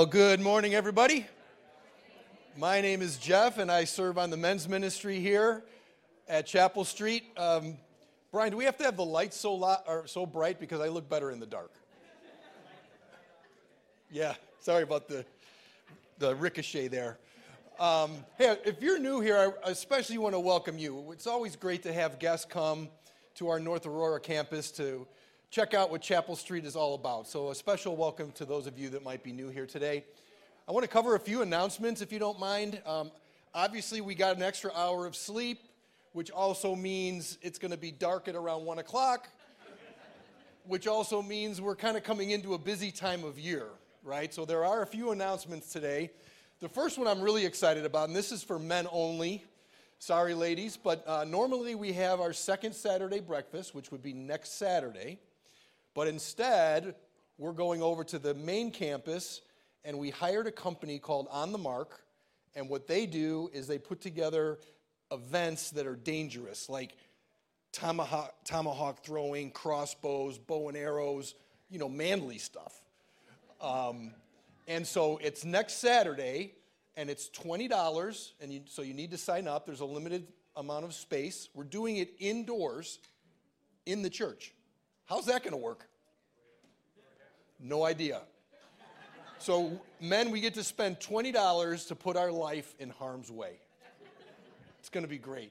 Well, good morning, everybody. My name is Jeff, and I serve on the men's ministry here at Chapel Street. Um, Brian, do we have to have the lights so, or so bright because I look better in the dark? Yeah, sorry about the, the ricochet there. Um, hey, if you're new here, I especially want to welcome you. It's always great to have guests come to our North Aurora campus to check out what Chapel Street is all about. So, a special welcome to those of you that might be new here today. I want to cover a few announcements if you don't mind. Um, obviously, we got an extra hour of sleep, which also means it's going to be dark at around 1 o'clock, which also means we're kind of coming into a busy time of year, right? So, there are a few announcements today. The first one I'm really excited about, and this is for men only. Sorry, ladies, but uh, normally we have our second Saturday breakfast, which would be next Saturday. But instead, we're going over to the main campus and we hired a company called On the Mark. And what they do is they put together events that are dangerous, like tomahawk, tomahawk throwing, crossbows, bow and arrows, you know, manly stuff. Um, and so it's next Saturday, and it's $20, and you, so you need to sign up. There's a limited amount of space. We're doing it indoors in the church. How's that going to work? No idea. So, men, we get to spend $20 to put our life in harm's way. It's going to be great.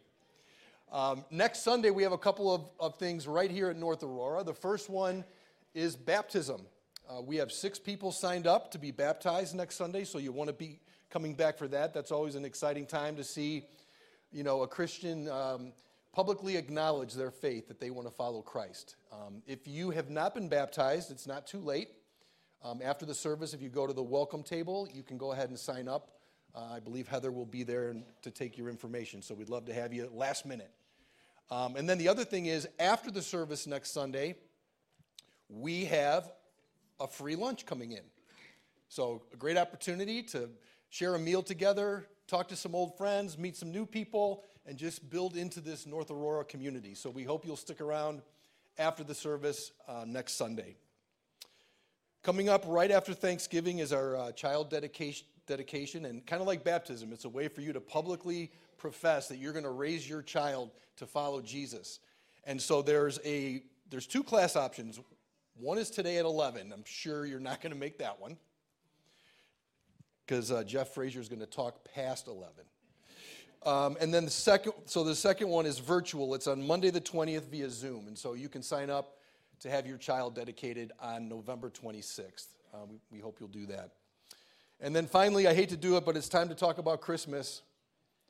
Um, next Sunday, we have a couple of, of things right here at North Aurora. The first one is baptism. Uh, we have six people signed up to be baptized next Sunday, so you want to be coming back for that. That's always an exciting time to see, you know, a Christian um, publicly acknowledge their faith that they want to follow Christ. Um, if you have not been baptized, it's not too late. Um, after the service, if you go to the welcome table, you can go ahead and sign up. Uh, I believe Heather will be there to take your information, so we'd love to have you last minute. Um, and then the other thing is, after the service next Sunday, we have a free lunch coming in. So, a great opportunity to share a meal together, talk to some old friends, meet some new people, and just build into this North Aurora community. So, we hope you'll stick around after the service uh, next Sunday. Coming up right after Thanksgiving is our uh, child dedication, dedication, and kind of like baptism, it's a way for you to publicly profess that you're going to raise your child to follow Jesus. And so there's a there's two class options. One is today at 11. I'm sure you're not going to make that one because uh, Jeff Frazier is going to talk past 11. Um, and then the second, so the second one is virtual. It's on Monday the 20th via Zoom, and so you can sign up to have your child dedicated on November 26th. Uh, we, we hope you'll do that. And then finally, I hate to do it, but it's time to talk about Christmas.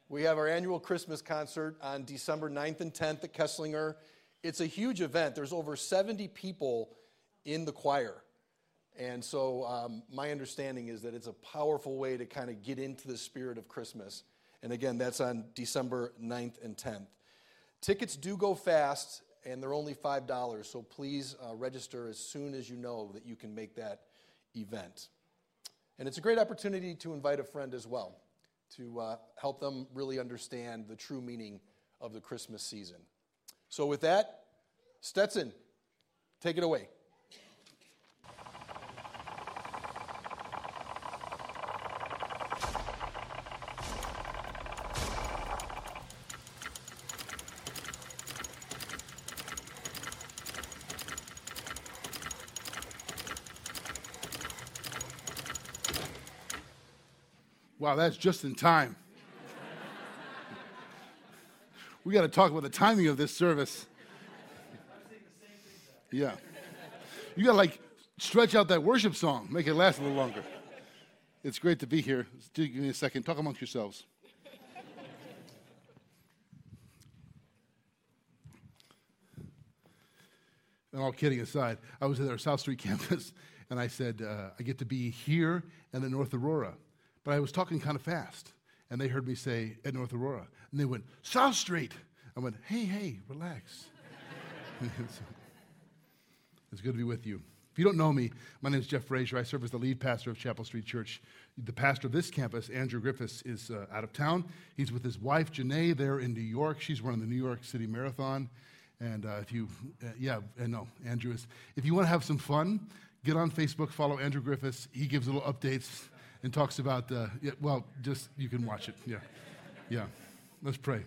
We have our annual Christmas concert on December 9th and 10th at Kesslinger. It's a huge event. There's over 70 people in the choir. And so, um, my understanding is that it's a powerful way to kind of get into the spirit of Christmas. And again, that's on December 9th and 10th. Tickets do go fast, and they're only $5. So please uh, register as soon as you know that you can make that event. And it's a great opportunity to invite a friend as well to uh, help them really understand the true meaning of the Christmas season. So, with that, Stetson, take it away. Wow, that's just in time. we got to talk about the timing of this service. Yeah. You got to like stretch out that worship song, make it last a little longer. It's great to be here. Just Give me a second. Talk amongst yourselves. And all kidding aside, I was at our South Street campus and I said, uh, I get to be here and in North Aurora. But I was talking kind of fast, and they heard me say at North Aurora, and they went, South Street. I went, hey, hey, relax. it's good to be with you. If you don't know me, my name is Jeff Frazier. I serve as the lead pastor of Chapel Street Church. The pastor of this campus, Andrew Griffiths, is uh, out of town. He's with his wife, Janae, there in New York. She's running the New York City Marathon. And uh, if you, uh, yeah, and no, Andrew is. If you want to have some fun, get on Facebook, follow Andrew Griffiths. He gives little updates and talks about, uh, yeah, well, just you can watch it. Yeah. Yeah. Let's pray.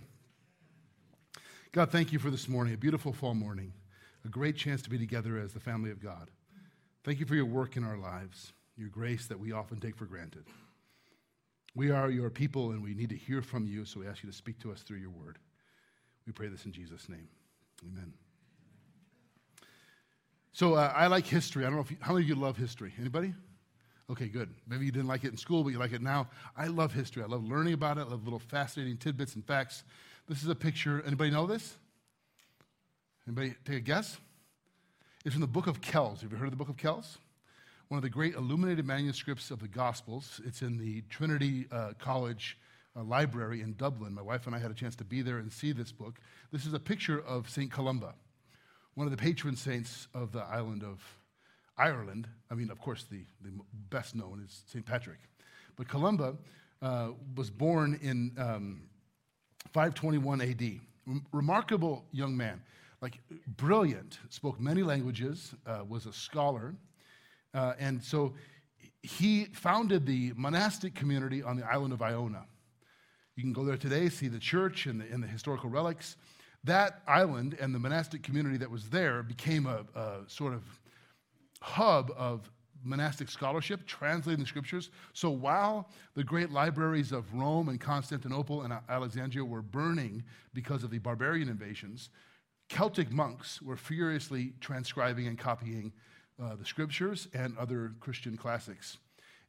God, thank you for this morning, a beautiful fall morning, a great chance to be together as the family of God. Thank you for your work in our lives, your grace that we often take for granted. We are your people and we need to hear from you, so we ask you to speak to us through your word. We pray this in Jesus' name. Amen. So uh, I like history. I don't know if you, how many of you love history. Anybody? Okay, good. Maybe you didn't like it in school, but you like it now. I love history. I love learning about it. I love little fascinating tidbits and facts. This is a picture. Anybody know this? Anybody take a guess? It's from the book of Kells. Have you heard of the book of Kells? One of the great illuminated manuscripts of the Gospels. It's in the Trinity uh, College uh, Library in Dublin. My wife and I had a chance to be there and see this book. This is a picture of St. Columba one of the patron saints of the island of Ireland. I mean, of course, the, the best known is St. Patrick. But Columba uh, was born in um, 521 AD. remarkable young man, like brilliant, spoke many languages, uh, was a scholar. Uh, and so he founded the monastic community on the island of Iona. You can go there today, see the church and the, and the historical relics that island and the monastic community that was there became a, a sort of hub of monastic scholarship, translating the scriptures. So while the great libraries of Rome and Constantinople and Alexandria were burning because of the barbarian invasions, Celtic monks were furiously transcribing and copying uh, the scriptures and other Christian classics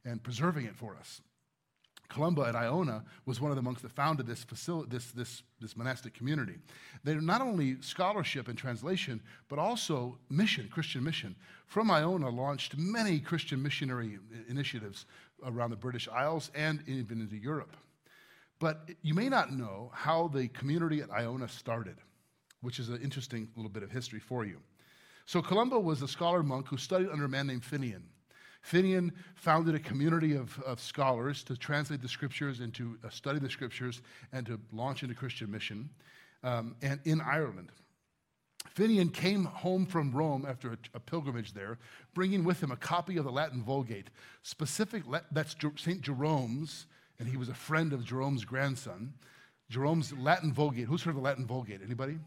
and preserving it for us. Columba at Iona was one of the monks that founded this, facility, this, this, this monastic community. They're not only scholarship and translation, but also mission, Christian mission. From Iona launched many Christian missionary initiatives around the British Isles and even into Europe. But you may not know how the community at Iona started, which is an interesting little bit of history for you. So Columba was a scholar monk who studied under a man named Finian. Finian founded a community of, of scholars to translate the scriptures and to uh, study the scriptures and to launch into Christian mission um, and in Ireland. Finian came home from Rome after a, a, pilgrimage there, bringing with him a copy of the Latin Vulgate, specific, that's St. Jerome's, and he was a friend of Jerome's grandson. Jerome's Latin Vulgate. Who's heard of the Latin Vulgate? Anybody?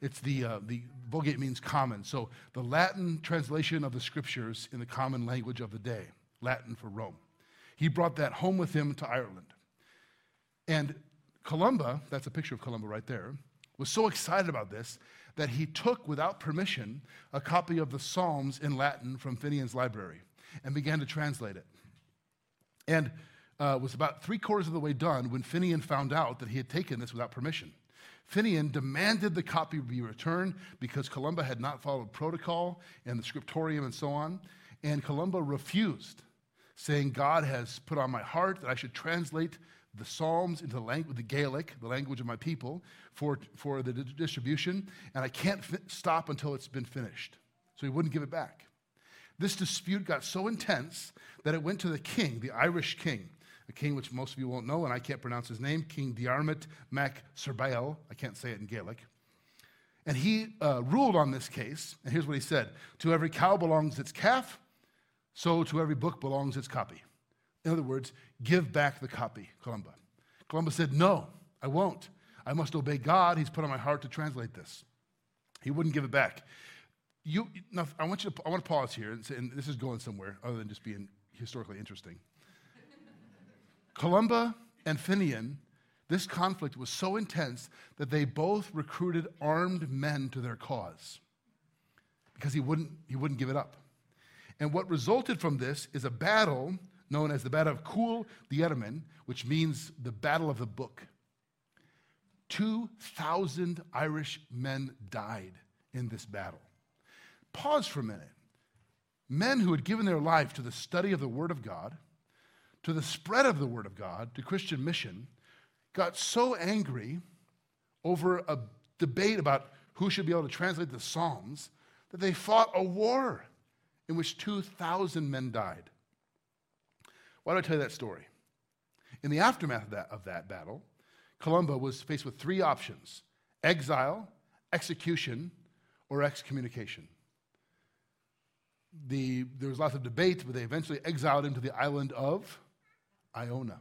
It's the, uh, the Vulgate means common. So the Latin translation of the scriptures in the common language of the day, Latin for Rome. He brought that home with him to Ireland. And Columba, that's a picture of Columba right there, was so excited about this that he took, without permission, a copy of the Psalms in Latin from Finian's library and began to translate it. And uh, was about three quarters of the way done when Finian found out that he had taken this without permission. Finian demanded the copy be returned because Columba had not followed protocol and the scriptorium and so on. And Columba refused, saying, God has put on my heart that I should translate the Psalms into the, Gaelic, the language of my people, for, for the distribution, and I can't fi- stop until it's been finished. So he wouldn't give it back. This dispute got so intense that it went to the king, the Irish king a king which most of you won't know, and I can't pronounce his name, King Diarmid Mac Serbail. I can't say it in Gaelic. And he uh, ruled on this case, and here's what he said To every cow belongs its calf, so to every book belongs its copy. In other words, give back the copy, Columba. Columba said, No, I won't. I must obey God. He's put on my heart to translate this. He wouldn't give it back. You, now, I want you to, I want to pause here, and, say, and this is going somewhere other than just being historically interesting. Columba and Finian, this conflict was so intense that they both recruited armed men to their cause because he wouldn't, he wouldn't give it up. And what resulted from this is a battle known as the Battle of Cool Diermen, which means the Battle of the Book. 2,000 Irish men died in this battle. Pause for a minute. Men who had given their life to the study of the Word of God, to the spread of the Word of God, to Christian mission, got so angry over a debate about who should be able to translate the Psalms that they fought a war in which 2,000 men died. Why do I tell you that story? In the aftermath of that, of that battle, Columba was faced with three options exile, execution, or excommunication. the, there was lots of debate, but they eventually exiled him to the island of Iona,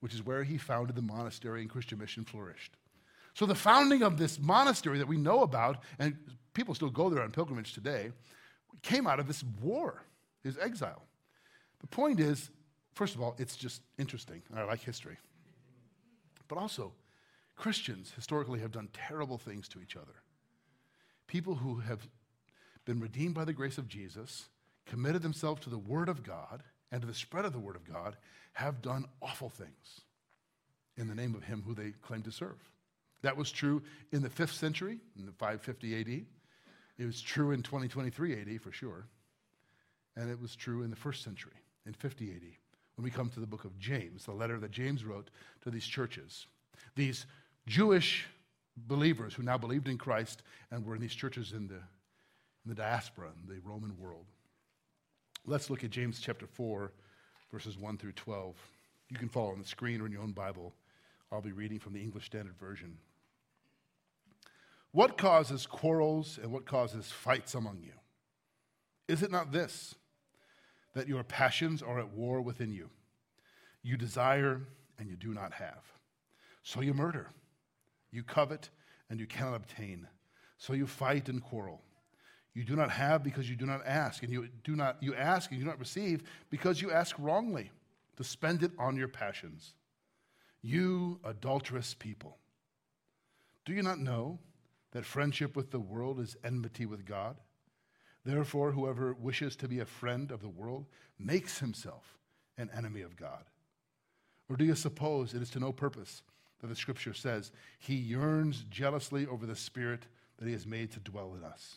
which is where he founded the monastery and Christian mission flourished. So the founding of this monastery that we know about, and people still go there on pilgrimage today, came out of this war, his exile. The point is, first of all, it's just interesting. I like history. But also, Christians historically have done terrible things to each other. People who have been redeemed by the grace of Jesus, committed themselves to the Word of God and to the spread of the Word of God, have done awful things in the name of Him who they claim to serve. That was true in the fifth century, in the 550 AD. It was true in 2023 AD for sure. And it was true in the first century, in 50 AD, when we come to the book of James, the letter that James wrote to these churches. These Jewish believers who now believed in Christ and were in these churches in the in the diaspora, in the Roman world. Let's look at James chapter 4, verses 1 through 12. You can follow on the screen or in your own Bible. I'll be reading from the English Standard Version. What causes quarrels and what causes fights among you? Is it not this, that your passions are at war within you? You desire and you do not have. So you murder. You covet and you cannot obtain. So you fight and quarrel. You do not have because you do not ask, and you do not you ask and you do not receive because you ask wrongly to spend it on your passions. You adulterous people. Do you not know that friendship with the world is enmity with God? Therefore, whoever wishes to be a friend of the world makes himself an enemy of God. Or do you suppose it is to no purpose that the scripture says, He yearns jealously over the Spirit that He has made to dwell in us?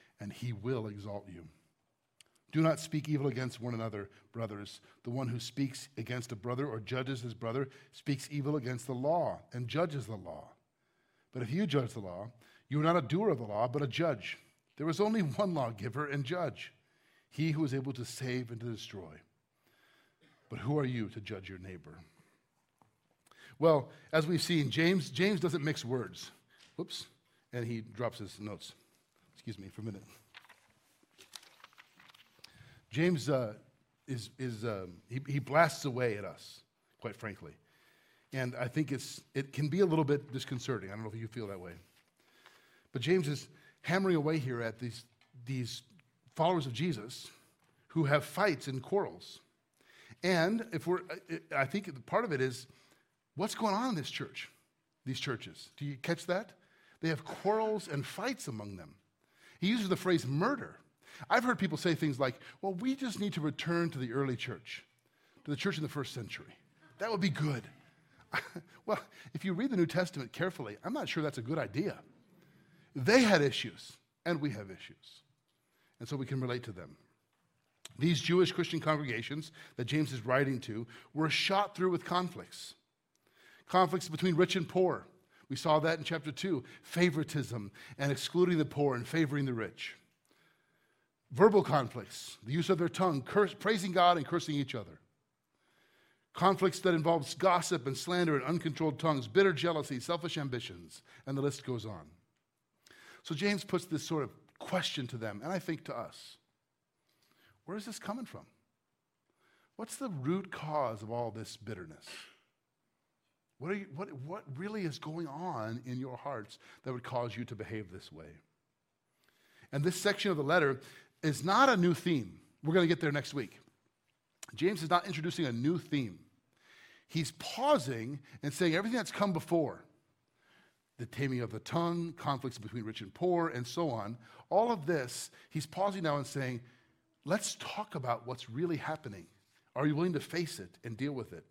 and he will exalt you. Do not speak evil against one another, brothers. The one who speaks against a brother or judges his brother speaks evil against the law and judges the law. But if you judge the law, you are not a doer of the law, but a judge. There is only one lawgiver and judge, he who is able to save and to destroy. But who are you to judge your neighbor? Well, as we've seen, James, James doesn't mix words. Whoops. And he drops his notes. Excuse me for a minute. James uh, is, is um, he, he blasts away at us, quite frankly. And I think it's, it can be a little bit disconcerting. I don't know if you feel that way. But James is hammering away here at these, these followers of Jesus who have fights and quarrels. And if we're, I think part of it is what's going on in this church, these churches. Do you catch that? They have quarrels and fights among them. He uses the phrase murder. I've heard people say things like, well, we just need to return to the early church, to the church in the first century. That would be good. well, if you read the New Testament carefully, I'm not sure that's a good idea. They had issues, and we have issues. And so we can relate to them. These Jewish Christian congregations that James is writing to were shot through with conflicts conflicts between rich and poor, we saw that in chapter 2 favoritism and excluding the poor and favoring the rich. Verbal conflicts, the use of their tongue, curse, praising God and cursing each other. Conflicts that involves gossip and slander and uncontrolled tongues, bitter jealousy, selfish ambitions, and the list goes on. So James puts this sort of question to them, and I think to us where is this coming from? What's the root cause of all this bitterness? What, you, what, what really is going on in your hearts that would cause you to behave this way? And this section of the letter is not a new theme. We're going to get there next week. James is not introducing a new theme. He's pausing and saying everything that's come before the taming of the tongue, conflicts between rich and poor, and so on all of this, he's pausing now and saying, let's talk about what's really happening. Are you willing to face it and deal with it?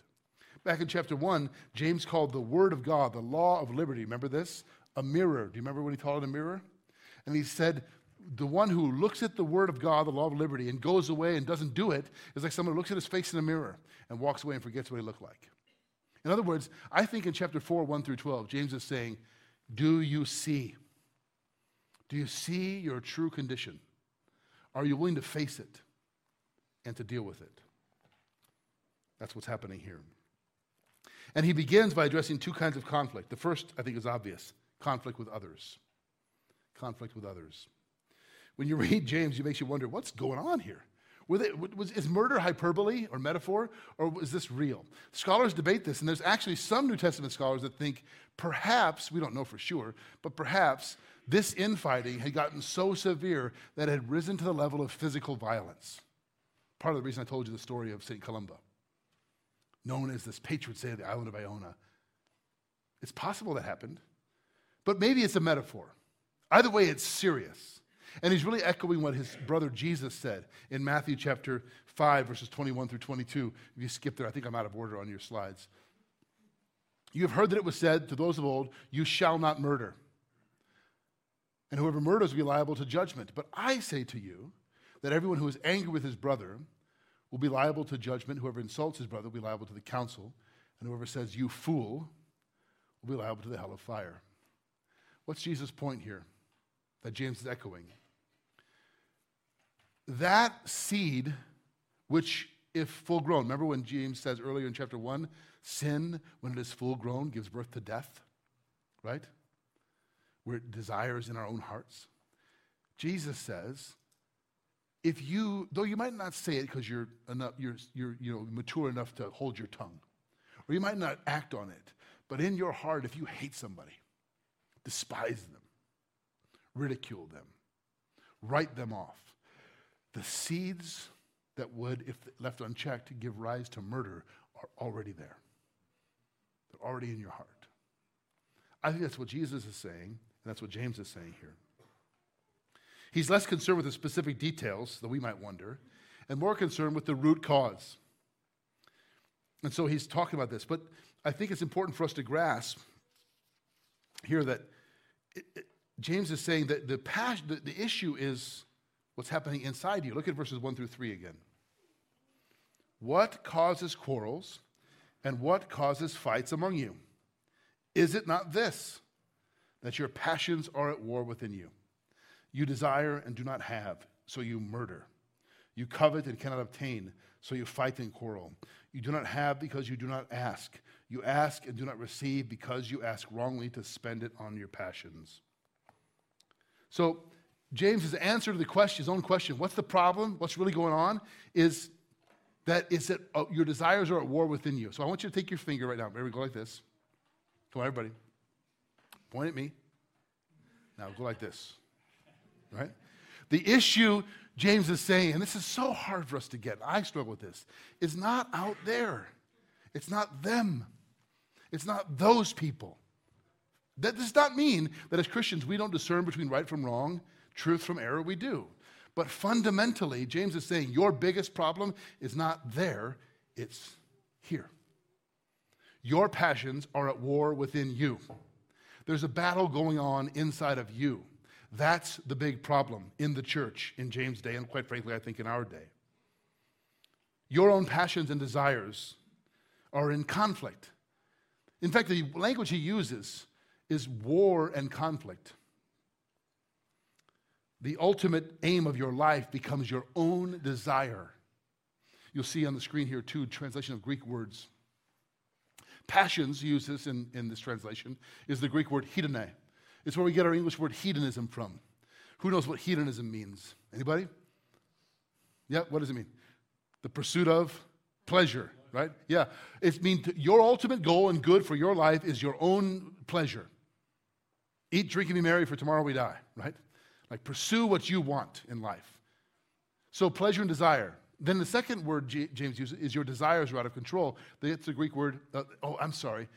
Back in chapter 1, James called the Word of God, the law of liberty, remember this? A mirror. Do you remember what he called it a mirror? And he said, the one who looks at the word of God, the law of liberty, and goes away and doesn't do it is like someone who looks at his face in a mirror and walks away and forgets what he looked like. In other words, I think in chapter 4, 1 through 12, James is saying, Do you see? Do you see your true condition? Are you willing to face it and to deal with it? That's what's happening here. And he begins by addressing two kinds of conflict. The first, I think, is obvious conflict with others. Conflict with others. When you read James, it makes you wonder what's going on here? They, was, is murder hyperbole or metaphor, or is this real? Scholars debate this, and there's actually some New Testament scholars that think perhaps, we don't know for sure, but perhaps this infighting had gotten so severe that it had risen to the level of physical violence. Part of the reason I told you the story of St. Columba, known as this patron saint of the island of Iona. It's possible that happened, but maybe it's a metaphor. Either way, it's serious. And he's really echoing what his brother Jesus said in Matthew chapter 5, verses 21 through 22. If you skip there, I think I'm out of order on your slides. You have heard that it was said to those of old, You shall not murder. And whoever murders will be liable to judgment. But I say to you that everyone who is angry with his brother will be liable to judgment. Whoever insults his brother will be liable to the council. And whoever says, You fool, will be liable to the hell of fire. What's Jesus' point here that James is echoing? that seed, which, if full grown, remember when James says earlier in chapter 1, sin, when it is full grown, gives birth to death, right? Where it desires in our own hearts. Jesus says, if you, though you might not say it because you're, enough, you're, you're you know, mature enough to hold your tongue, or you might not act on it, but in your heart, if you hate somebody, despise them, ridicule them, write them off, the seeds that would, if left unchecked, give rise to murder are already there. They're already in your heart. I think that's what Jesus is saying, and that's what James is saying here. He's less concerned with the specific details that we might wonder, and more concerned with the root cause. And so he's talking about this. But I think it's important for us to grasp here that it, it, James is saying that the, passion, the, the issue is what's happening inside you. Look at verses 1 through 3 again. What causes quarrels and what causes fights among you? Is it not this, that your passions are at war within you? You desire and do not have, so you murder. You covet and cannot obtain, so you fight and quarrel. You do not have because you do not ask. You ask and do not receive because you ask wrongly to spend it on your passions. So, James's answer to the question, his own question, what's the problem? What's really going on? Is that is that uh, your desires are at war within you. So I want you to take your finger right now. We go like this. Come on, everybody. Point at me. Now go like this. Right? The issue James is saying, and this is so hard for us to get, I struggle with this, is not out there. It's not them. It's not those people. That does not mean that as Christians we don't discern between right from wrong truth from error, we do. But fundamentally, James is saying your biggest problem is not there, it's here. Your passions are at war within you. There's a battle going on inside of you. That's the big problem in the church in James' day, and quite frankly, I think in our day. Your own passions and desires are in conflict. In fact, the language he uses is war and conflict the ultimate aim of your life becomes your own desire. You'll see on the screen here, too, translation of Greek words. Passions, uses in, in this translation, is the Greek word hedone. It's where we get our English word hedonism from. Who knows what hedonism means? Anybody? Yeah, what does it mean? The pursuit of pleasure, right? Yeah. It means your ultimate goal and good for your life is your own pleasure. Eat, drink, and be merry, for tomorrow we die, right? Like pursue what you want in life. So pleasure and desire. Then the second word James uses is your desires are out of control. It's a Greek word. Uh, oh, I'm sorry.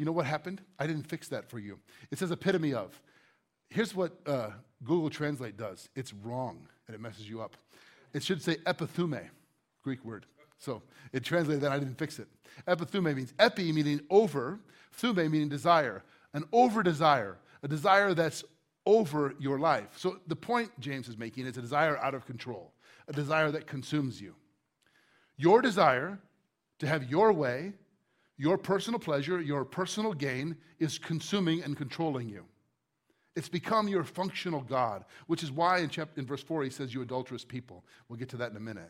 You know what happened? I didn't fix that for you. It says epitome of. Here's what uh, Google Translate does it's wrong and it messes you up. It should say epithume, Greek word. So it translated that, I didn't fix it. Epithume means epi, meaning over, thume, meaning desire. An over desire, a desire that's over your life. So the point James is making is a desire out of control, a desire that consumes you. Your desire to have your way, your personal pleasure, your personal gain is consuming and controlling you. It's become your functional God, which is why in, chapter, in verse 4 he says, You adulterous people. We'll get to that in a minute.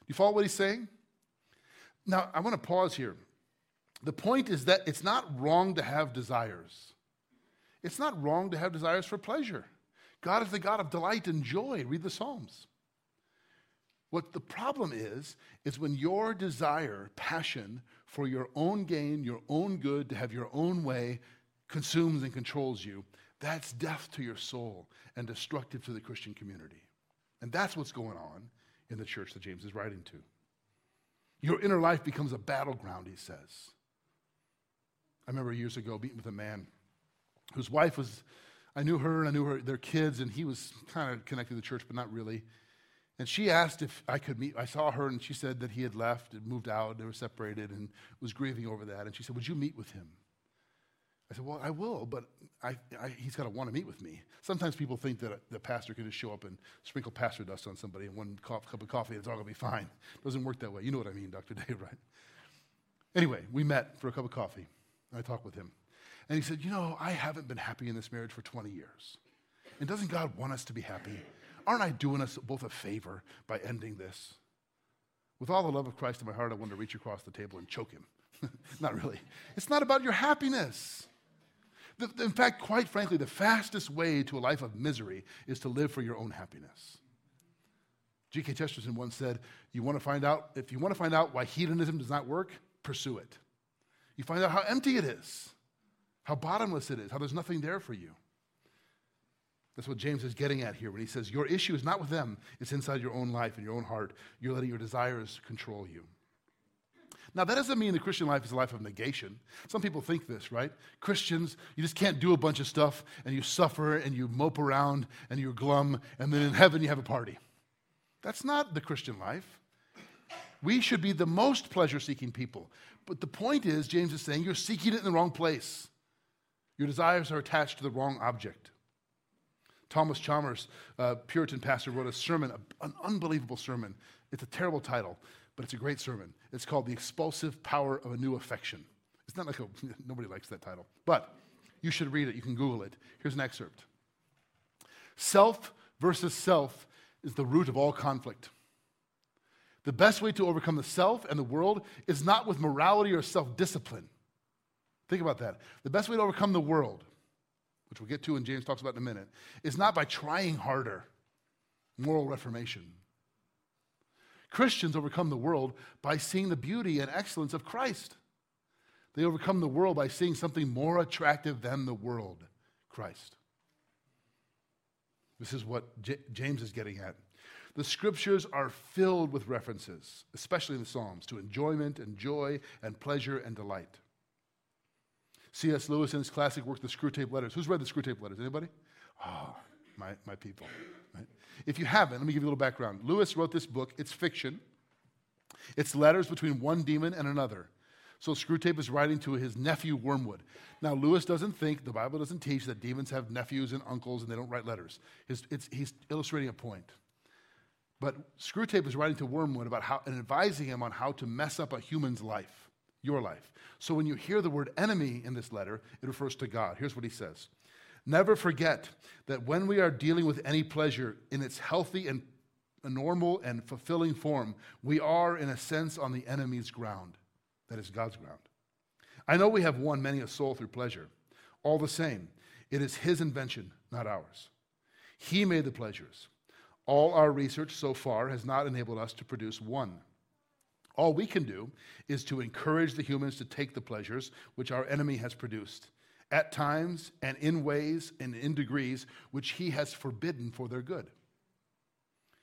Do you follow what he's saying? Now, I want to pause here. The point is that it's not wrong to have desires. It's not wrong to have desires for pleasure. God is the God of delight and joy. Read the Psalms. What the problem is, is when your desire, passion for your own gain, your own good, to have your own way, consumes and controls you, that's death to your soul and destructive to the Christian community. And that's what's going on in the church that James is writing to. Your inner life becomes a battleground, he says. I remember years ago meeting with a man whose wife was, I knew her and I knew her, their kids, and he was kind of connected to the church, but not really. And she asked if I could meet. I saw her, and she said that he had left and moved out. They were separated and was grieving over that. And she said, Would you meet with him? I said, Well, I will, but I, I, he's got to want to meet with me. Sometimes people think that the pastor can just show up and sprinkle pastor dust on somebody and one cup of coffee, and it's all going to be fine. It doesn't work that way. You know what I mean, Dr. Dave, right? Anyway, we met for a cup of coffee. I talked with him. And he said, You know, I haven't been happy in this marriage for 20 years. And doesn't God want us to be happy? Aren't I doing us both a favor by ending this? With all the love of Christ in my heart, I want to reach across the table and choke him. not really. It's not about your happiness. In fact, quite frankly, the fastest way to a life of misery is to live for your own happiness. G.K. Chesterton once said, "You want to find out if you want to find out why hedonism does not work, pursue it. You find out how empty it is, how bottomless it is, how there's nothing there for you." That's what James is getting at here when he says, Your issue is not with them, it's inside your own life and your own heart. You're letting your desires control you. Now, that doesn't mean the Christian life is a life of negation. Some people think this, right? Christians, you just can't do a bunch of stuff and you suffer and you mope around and you're glum and then in heaven you have a party. That's not the Christian life. We should be the most pleasure seeking people. But the point is, James is saying, you're seeking it in the wrong place. Your desires are attached to the wrong object. Thomas Chalmers, Puritan pastor, wrote a sermon, an unbelievable sermon. It's a terrible title, but it's a great sermon. It's called The Expulsive Power of a New Affection. It's not like a, nobody likes that title, but you should read it. You can Google it. Here's an excerpt Self versus self is the root of all conflict. The best way to overcome the self and the world is not with morality or self discipline. Think about that. The best way to overcome the world, which we'll get to and James talks about in a minute, is not by trying harder, moral reformation. Christians overcome the world by seeing the beauty and excellence of Christ. They overcome the world by seeing something more attractive than the world Christ. This is what J- James is getting at. The scriptures are filled with references, especially in the Psalms, to enjoyment and joy and pleasure and delight. C.S. Lewis in his classic work, The Screwtape Letters. Who's read the Screwtape Letters? Anybody? Oh, my, my people. Right? If you haven't, let me give you a little background. Lewis wrote this book. It's fiction. It's letters between one demon and another. So Screwtape is writing to his nephew Wormwood. Now, Lewis doesn't think, the Bible doesn't teach that demons have nephews and uncles and they don't write letters. He's illustrating a point. But Screwtape is writing to Wormwood about how, and advising him on how to mess up a human's life, your life. So when you hear the word enemy in this letter, it refers to God. Here's what he says Never forget that when we are dealing with any pleasure in its healthy and normal and fulfilling form, we are, in a sense, on the enemy's ground. That is God's ground. I know we have won many a soul through pleasure. All the same, it is His invention, not ours. He made the pleasures. All our research so far has not enabled us to produce one. All we can do is to encourage the humans to take the pleasures which our enemy has produced at times and in ways and in degrees which he has forbidden for their good.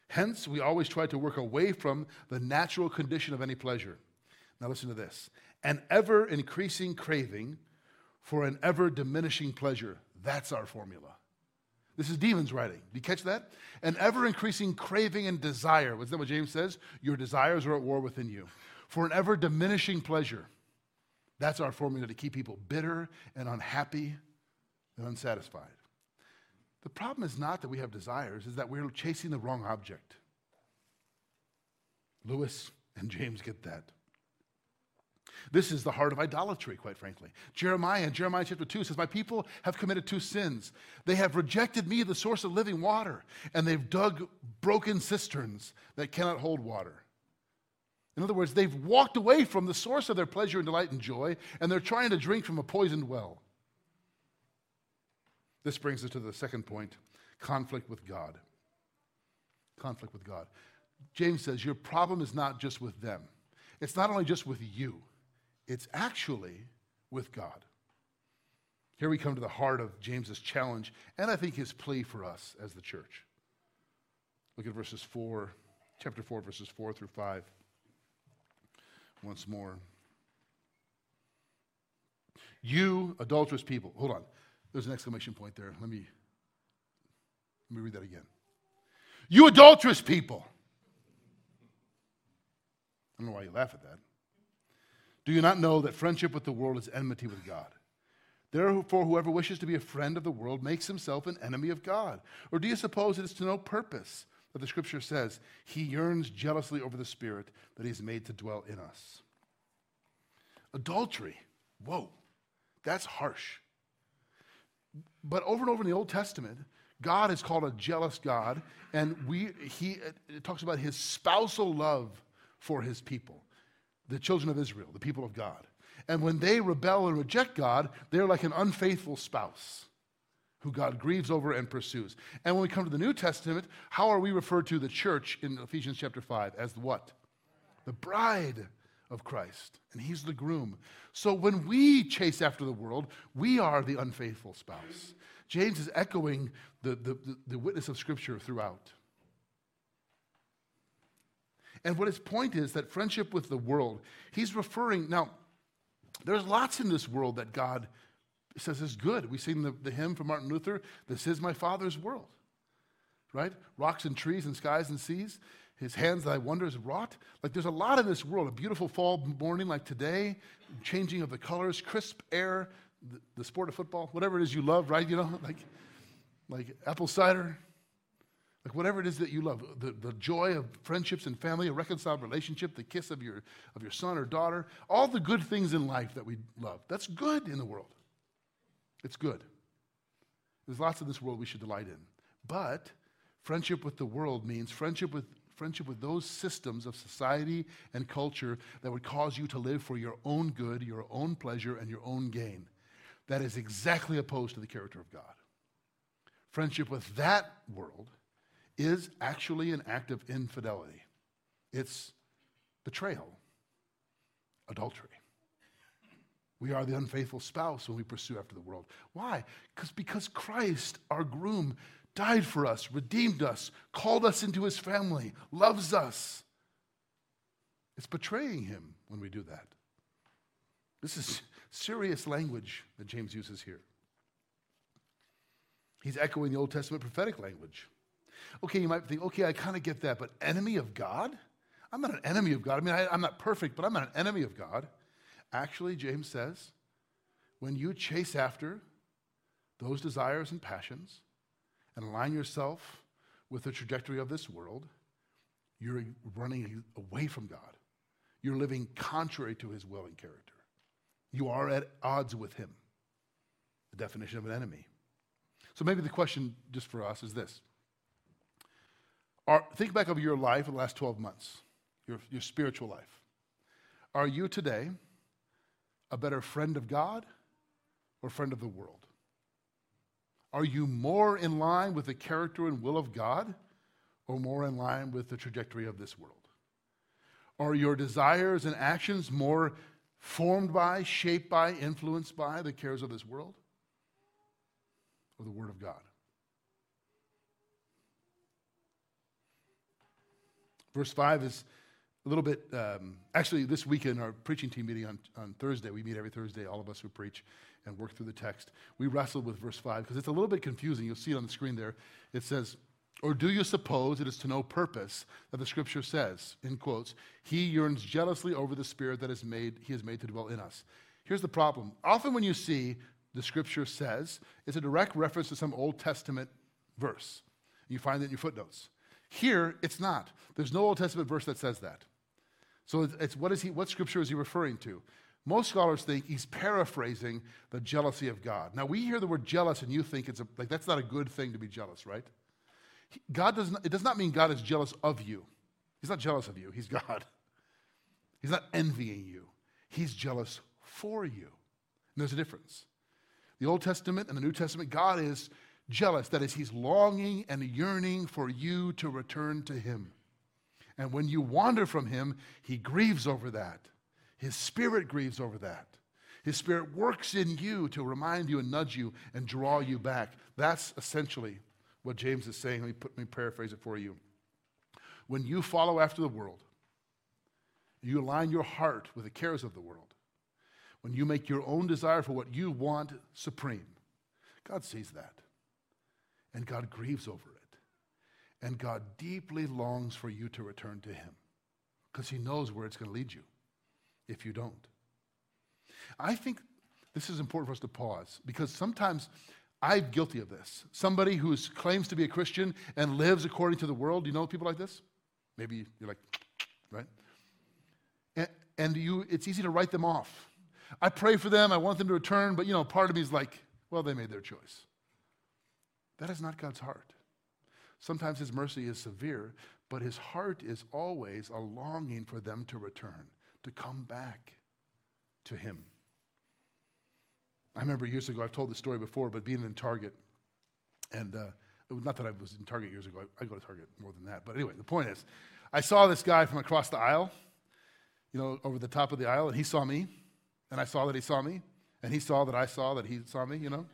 Hence, we always try to work away from the natural condition of any pleasure. Now, listen to this an ever increasing craving for an ever diminishing pleasure. That's our formula. This is demons writing. Do you catch that? An ever increasing craving and desire. What's that what James says? Your desires are at war within you. For an ever diminishing pleasure. That's our formula to keep people bitter and unhappy and unsatisfied. The problem is not that we have desires, is that we're chasing the wrong object. Lewis and James get that. This is the heart of idolatry, quite frankly. Jeremiah Jeremiah chapter 2 says, My people have committed two sins. They have rejected me, the source of living water, and they've dug broken cisterns that cannot hold water. In other words, they've walked away from the source of their pleasure and delight and joy, and they're trying to drink from a poisoned well. This brings us to the second point conflict with God. Conflict with God. James says, Your problem is not just with them, it's not only just with you, it's actually with God. Here we come to the heart of James's challenge, and I think his plea for us as the church. Look at verses 4, chapter 4, verses 4 through 5. Once more. You adulterous people. Hold on. There's an exclamation point there. Let me let me read that again. You adulterous people. I don't know why you laugh at that. Do you not know that friendship with the world is enmity with God? Therefore, whoever wishes to be a friend of the world makes himself an enemy of God. Or do you suppose it is to no purpose that the scripture says he yearns jealously over the spirit that he has made to dwell in us? Adultery. Whoa, that's harsh. But over and over in the Old Testament, God is called a jealous God, and we, he it talks about his spousal love for his people, the children of Israel, the people of God. And when they rebel and reject God, they're like an unfaithful spouse who God grieves over and pursues. And when we come to the New Testament, how are we referred to the church in Ephesians chapter 5 as what? The bride of Christ, and he's the groom. So when we chase after the world, we are the unfaithful spouse. James is echoing the, the, the, witness of Scripture throughout. And what his point is that friendship with the world, he's referring, now, there's lots in this world that God says is good. We sing the, the hymn from Martin Luther, This is my Father's world, right? Rocks and trees and skies and seas. His hands thy wonders wrought. Like there's a lot in this world. A beautiful fall morning like today, changing of the colors, crisp air, the, the sport of football, whatever it is you love, right? You know, like, like apple cider, like whatever it is that you love, the, the joy of friendships and family, a reconciled relationship, the kiss of your, of your son or daughter, all the good things in life that we love. That's good in the world. It's good. There's lots of this world we should delight in. But friendship with the world means friendship with friendship with those systems of society and culture that would cause you to live for your own good, your own pleasure, and your own gain. That is exactly opposed to the character of God. Friendship with that world is actually an act of infidelity. It's betrayal, adultery. We are the unfaithful spouse when we pursue after the world. Why? Because because Christ, our groom, died for us, redeemed us, called us into his family, loves us. It's betraying him when we do that. This is serious language that James uses here. He's echoing the Old Testament prophetic language. Okay, you might think, okay, I kind of get that, but enemy of God? I'm not an enemy of God. I mean, I, am not perfect, but I'm not an enemy of God. Actually, James says, when you chase after those desires and passions and align yourself with the trajectory of this world, you're running away from God. You're living contrary to his will and character. You are at odds with him. The definition of an enemy. So maybe the question just for us is this are, think back over your life in the last 12 months, your, your spiritual life. Are you today a better friend of God or friend of the world? Are you more in line with the character and will of God or more in line with the trajectory of this world? Are your desires and actions more formed by, shaped by, influenced by the cares of this world or the Word of God? Verse 5 is a little bit, um, actually, this weekend, our preaching team meeting on, on Thursday, we meet every Thursday, all of us who preach and work through the text. We wrestled with verse 5 because it's a little bit confusing. You'll see it on the screen there. It says, Or do you suppose it is to no purpose that the scripture says, in quotes, He yearns jealously over the spirit that is made, He has made to dwell in us? Here's the problem. Often when you see the scripture says, it's a direct reference to some Old Testament verse. You find it in your footnotes. Here, it's not. There's no Old Testament verse that says that. So it's, what is he? What scripture is he referring to? Most scholars think he's paraphrasing the jealousy of God. Now we hear the word jealous, and you think it's a, like that's not a good thing to be jealous, right? God does not, it does not mean God is jealous of you. He's not jealous of you. He's God. He's not envying you. He's jealous for you. And there's a difference. The Old Testament and the New Testament, God is jealous. That is, He's longing and yearning for you to return to Him. And when you wander from Him, He grieves over that. His Spirit grieves over that. His Spirit works in you to remind you and nudge you and draw you back. That's essentially what James is saying. Let me, put, let me paraphrase it for you. When you follow after the world, you align your heart with the cares of the world, when you make your own desire for what you want supreme, God sees that. And God grieves over it. And God deeply longs for you to return to Him because He knows where it's going to lead you if you don't. I think this is important for us to pause because sometimes I'm guilty of this. Somebody who claims to be a Christian and lives according to the world. You know people like this? Maybe you're like, right? And, and you, it's easy to write them off. I pray for them. I want them to return, but you know, part of me is like, well, they made their choice. That is not God's heart. Sometimes His mercy is severe, but His heart is always a longing for them to return, to come back to Him. I remember years ago, I've told this story before, but being in Target, and uh, not that I was in Target years ago, I, I, go to Target more than that. But anyway, the point is, I saw this guy from across the aisle, you know, over the top of the aisle, and he saw me, and I saw that he saw me, and he saw that I saw that he saw me, you know.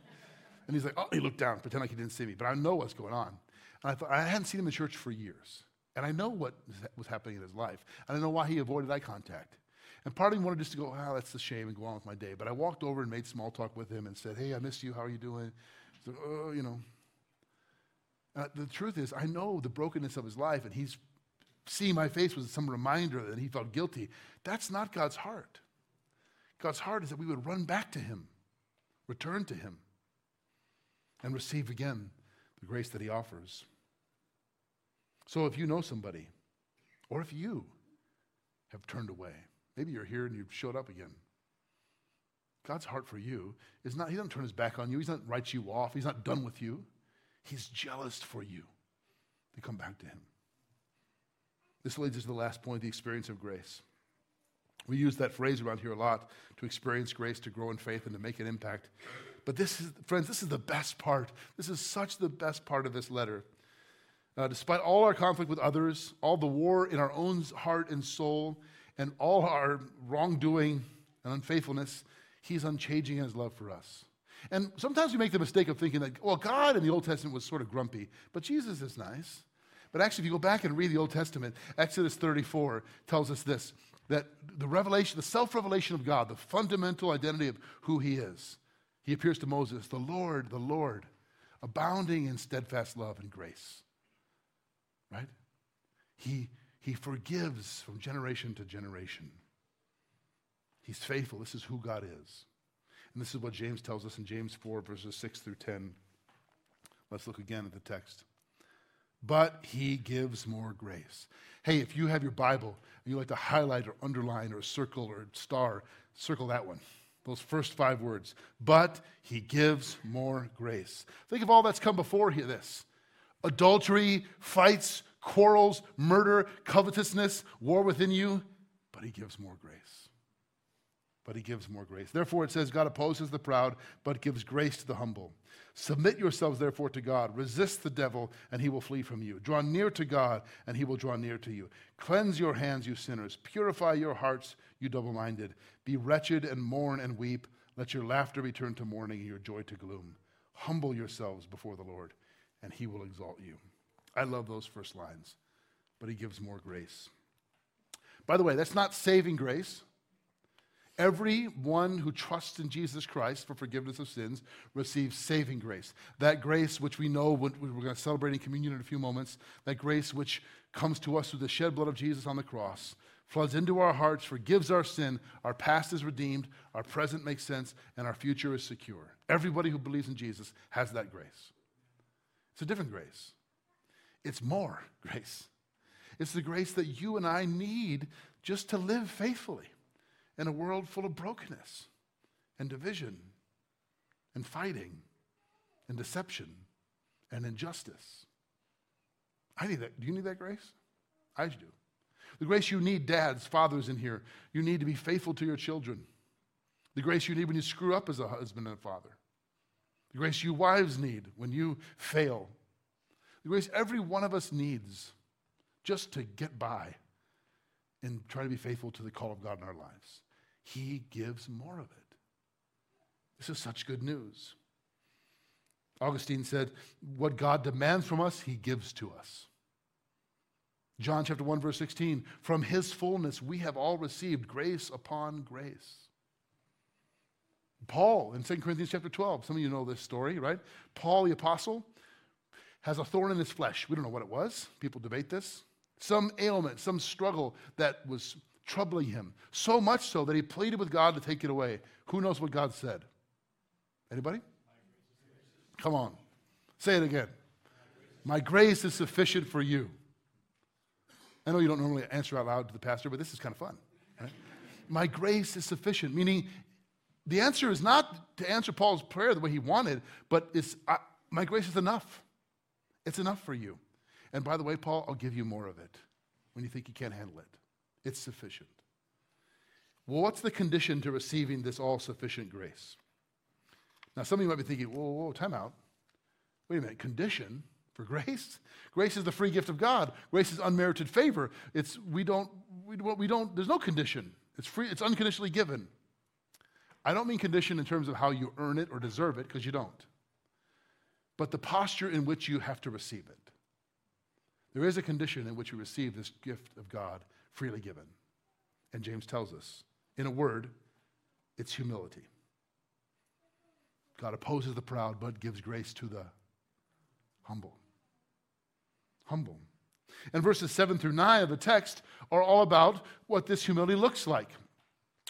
And he's like, oh, he looked down, pretend like he didn't see me, but I know what's going on. And I thought, I hadn't seen him in church for years. And I know what was happening in his life. And I know why he avoided eye contact. And part of me wanted just to go, oh, that's a shame, and go on with my day. But I walked over and made small talk with him and said, hey, I miss you. How are you doing? Said, oh, you know. Uh, the truth is, I know the brokenness of his life, and he's seeing my face was some reminder that he felt guilty. That's not God's heart. God's heart is that we would run back to him, return to him, and receive again the grace that he offers. So if you know somebody, or if you have turned away, Maybe you're here and you've showed up again. God's heart for you is not, He doesn't turn His back on you. He's not write you off. He's not done with you. He's jealous for you to come back to Him. This leads us to the last point the experience of grace. We use that phrase around here a lot to experience grace, to grow in faith, and to make an impact. But this is, friends, this is the best part. This is such the best part of this letter. Uh, despite all our conflict with others, all the war in our own heart and soul, and all our wrongdoing and unfaithfulness, He's unchanging in His love for us. And sometimes we make the mistake of thinking that, well, God in the Old Testament was sort of grumpy, but Jesus is nice. But actually, if you go back and read the Old Testament, Exodus 34 tells us this that the revelation, the self revelation of God, the fundamental identity of who He is, He appears to Moses, the Lord, the Lord, abounding in steadfast love and grace. Right? He he forgives from generation to generation. He's faithful. This is who God is. And this is what James tells us in James 4, verses 6 through 10. Let's look again at the text. But he gives more grace. Hey, if you have your Bible and you like to highlight or underline or circle or star, circle that one. Those first five words. But he gives more grace. Think of all that's come before here this adultery, fights, quarrels, murder, covetousness, war within you, but he gives more grace. But he gives more grace. Therefore, it says, God opposes the proud, but gives grace to the humble. Submit yourselves, therefore, to God. Resist the devil, and he will flee from you. Draw near to God, and he will draw near to you. Cleanse your hands, you sinners. Purify your hearts, you double minded. Be wretched and mourn and weep. Let your laughter be turned to mourning and your joy to gloom. Humble yourselves before the Lord, and he will exalt you. I love those first lines, but he gives more grace. By the way, that's not saving grace. Everyone who trusts in Jesus Christ for forgiveness of sins receives saving grace. That grace, which we know we're going to celebrate in communion in a few moments, that grace which comes to us through the shed blood of Jesus on the cross, floods into our hearts, forgives our sin, our past is redeemed, our present makes sense, and our future is secure. Everybody who believes in Jesus has that grace. It's a different grace. It's more grace. It's the grace that you and I need just to live faithfully in a world full of brokenness and division and fighting and deception and injustice. I need that. Do you need that grace? I do. The grace you need, dads, fathers in here, you need to be faithful to your children. The grace you need when you screw up as a husband and a father. The grace you wives need when you fail. The grace every one of us needs just to get by and try to be faithful to the call of God in our lives. He gives more of it. This is such good news. Augustine said, What God demands from us, he gives to us. John chapter 1, verse 16, from his fullness we have all received grace upon grace. Paul in 2 Corinthians chapter 12, some of you know this story, right? Paul the apostle has a thorn in his flesh. We don't know what it was. People debate this. Some ailment, some struggle that was troubling him. So much so that he pleaded with God to take it away. Who knows what God said? Anybody? Come on. Say it again. My grace is sufficient for you. I know you don't normally answer out loud to the pastor, but this is kind of fun. Right? My grace is sufficient, meaning the answer is not to answer Paul's prayer the way he wanted, but it's uh, my grace is enough. It's enough for you. And by the way, Paul, I'll give you more of it when you think you can't handle it. It's sufficient. Well, what's the condition to receiving this all sufficient grace? Now, some of you might be thinking, whoa, whoa, time out. Wait a minute, condition for grace? Grace is the free gift of God. Grace is unmerited favor. It's, we don't, we, we don't, there's no condition. It's free, it's unconditionally given. I don't mean condition in terms of how you earn it or deserve it, because you don't, but the posture in which you have to receive it. There is a condition in which we receive this gift of God freely given. And James tells us, in a word, it's humility. God opposes the proud, but gives grace to the humble. Humble. And verses 7 through 9 of the text are all about what this humility looks like.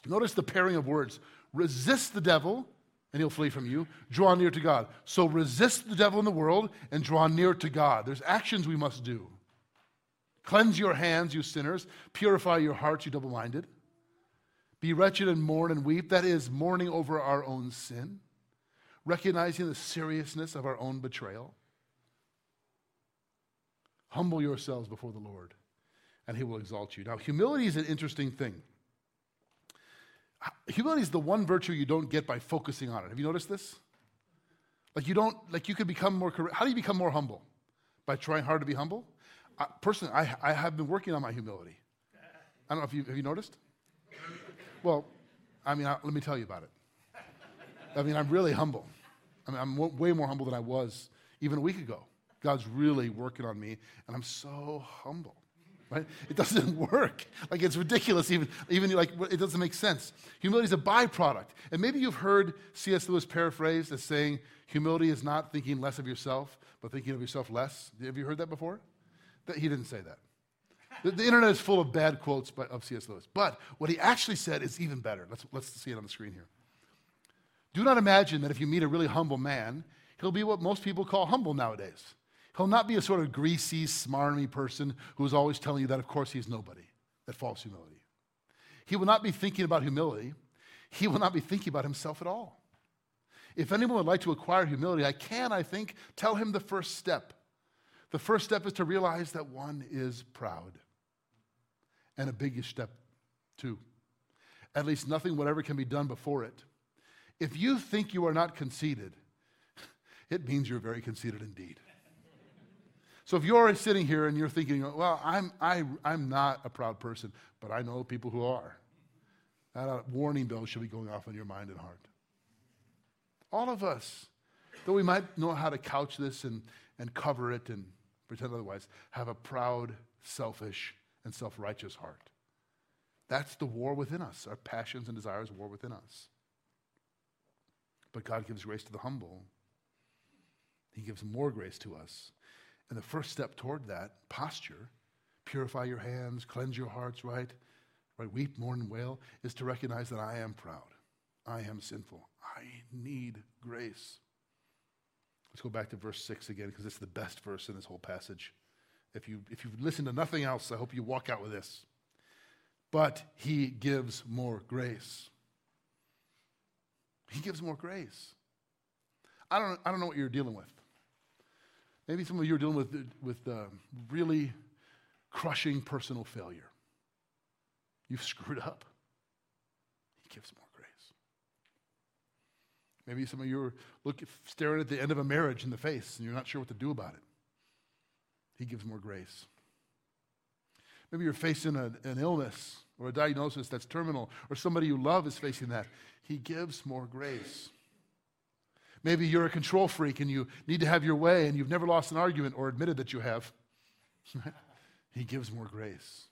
Notice the pairing of words resist the devil, and he'll flee from you. Draw near to God. So resist the devil in the world and draw near to God. There's actions we must do. Cleanse your hands, you sinners. Purify your hearts, you double minded. Be wretched and mourn and weep. That is, mourning over our own sin recognizing the seriousness of our own betrayal. Humble yourselves before the Lord, and he will exalt you. Now, humility is an interesting thing. Humility is the one virtue you don't get by focusing on it. Have you noticed this? Like you don't, like you could become more, how do you become more humble? By trying hard to be humble? I, personally, I, I have been working on my humility. I don't know if you, have you noticed? Well, I mean, I, let me tell you about it. I mean, I'm really humble. I mean, I'm w- way more humble than I was even a week ago. God's really working on me, and I'm so humble. Right? It doesn't work. Like it's ridiculous. Even, even like it doesn't make sense. Humility is a byproduct. And maybe you've heard C.S. Lewis paraphrased as saying, "Humility is not thinking less of yourself, but thinking of yourself less." Have you heard that before? That he didn't say that. The, the internet is full of bad quotes by, of C.S. Lewis. But what he actually said is even better. Let's, let's see it on the screen here. Do not imagine that if you meet a really humble man, he'll be what most people call humble nowadays. He'll not be a sort of greasy, smarmy person who's always telling you that, of course, he's nobody. That false humility. He will not be thinking about humility. He will not be thinking about himself at all. If anyone would like to acquire humility, I can, I think, tell him the first step. The first step is to realize that one is proud. And a biggish step, too. At least nothing whatever can be done before it. If you think you are not conceited, it means you're very conceited indeed. So if you're sitting here and you're thinking, well, I'm, I, i am not a proud person, but I know people who are, that uh, warning bell should be going off in your mind and heart. All of us, though we might know how to couch this and, and cover it and pretend otherwise, have a proud, selfish, and self righteous heart. That's the war within us. Our passions and desires war within us. But God gives grace to the humble. He gives more grace to us. And the first step toward that posture, purify your hands, cleanse your hearts, right? Right, weep, mourn, and wail, is to recognize that I am proud. I am sinful. I need grace. Let's go back to verse 6 again because it's the best verse in this whole passage. If you if you listen to nothing else, I hope you walk out with this. But he gives more grace. He gives more grace. I don't, I don't know what you're dealing with. Maybe some of you are dealing with, with uh, really crushing personal failure. You've screwed up. He gives more. Maybe some of you are looking, staring at the end of a marriage in the face and you're not sure what to do about it. He gives more grace. Maybe you're facing a, an illness or a diagnosis that's terminal, or somebody you love is facing that. He gives more grace. Maybe you're a control freak and you need to have your way and you've never lost an argument or admitted that you have. he gives more grace.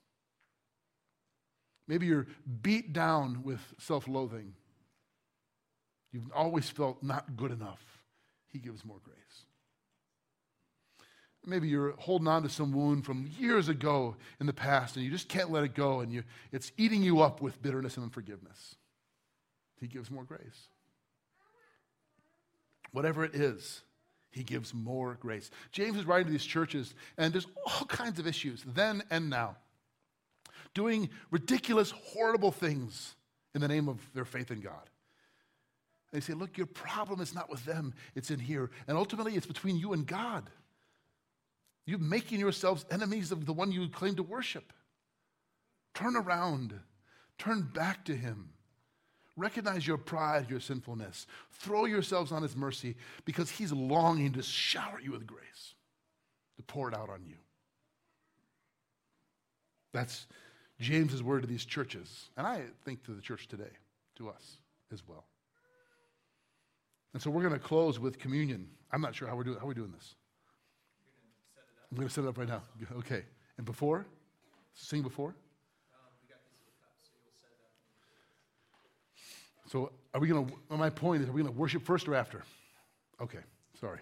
Maybe you're beat down with self loathing. You've always felt not good enough. He gives more grace. Maybe you're holding on to some wound from years ago in the past and you just can't let it go and you, it's eating you up with bitterness and unforgiveness. He gives more grace. Whatever it is, he gives more grace. James is writing to these churches, and there's all kinds of issues then and now. Doing ridiculous, horrible things in the name of their faith in God. They say, Look, your problem is not with them, it's in here. And ultimately, it's between you and God. You're making yourselves enemies of the one you claim to worship. Turn around, turn back to Him. Recognize your pride, your sinfulness. Throw yourselves on His mercy because He's longing to shower you with grace, to pour it out on you. That's James's word to these churches, and I think to the church today, to us as well. And so we're going to close with communion. I'm not sure how we're doing. How are we doing this? I'm going to set it up right now. Okay. And before? Sing before? So are we going to, my point is, are we going to worship first or after? Okay, sorry.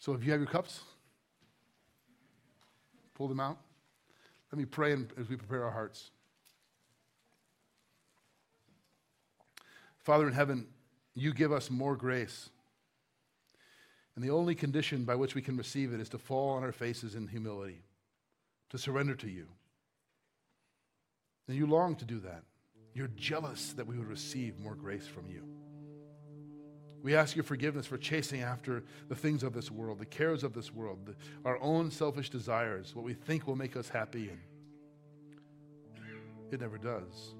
So if you have your cups, pull them out. Let me pray as we prepare our hearts. Father in heaven, you give us more grace. And the only condition by which we can receive it is to fall on our faces in humility, to surrender to you. And you long to do that. You're jealous that we would receive more grace from you. We ask your forgiveness for chasing after the things of this world, the cares of this world, the, our own selfish desires, what we think will make us happy, and it never does.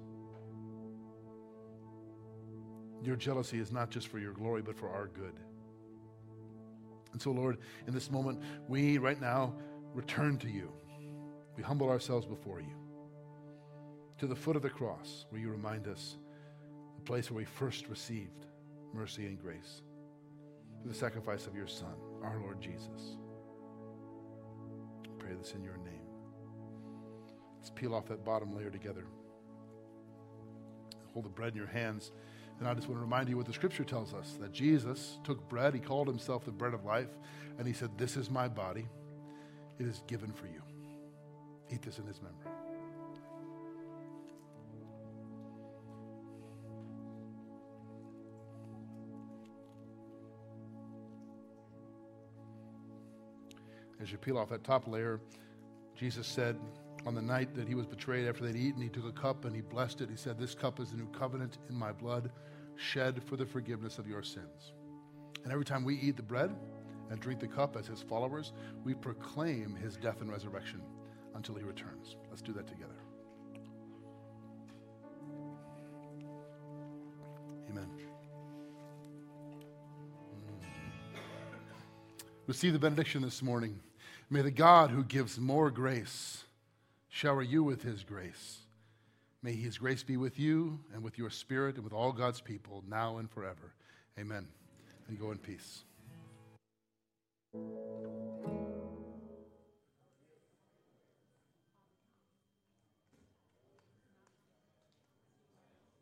Your jealousy is not just for your glory, but for our good. And so, Lord, in this moment, we right now return to you. We humble ourselves before you to the foot of the cross where you remind us the place where we first received mercy and grace through the sacrifice of your Son, our Lord Jesus. I pray this in your name. Let's peel off that bottom layer together. Hold the bread in your hands. And I just want to remind you what the scripture tells us that Jesus took bread, he called himself the bread of life, and he said, This is my body. It is given for you. Eat this in his memory. As you peel off that top layer, Jesus said on the night that he was betrayed after they'd eaten, he took a cup and he blessed it. He said, This cup is the new covenant in my blood, shed for the forgiveness of your sins. And every time we eat the bread and drink the cup as his followers, we proclaim his death and resurrection until he returns. Let's do that together. Amen. Mm. Receive the benediction this morning. May the God who gives more grace shower you with his grace. May his grace be with you and with your spirit and with all God's people now and forever. Amen. And go in peace.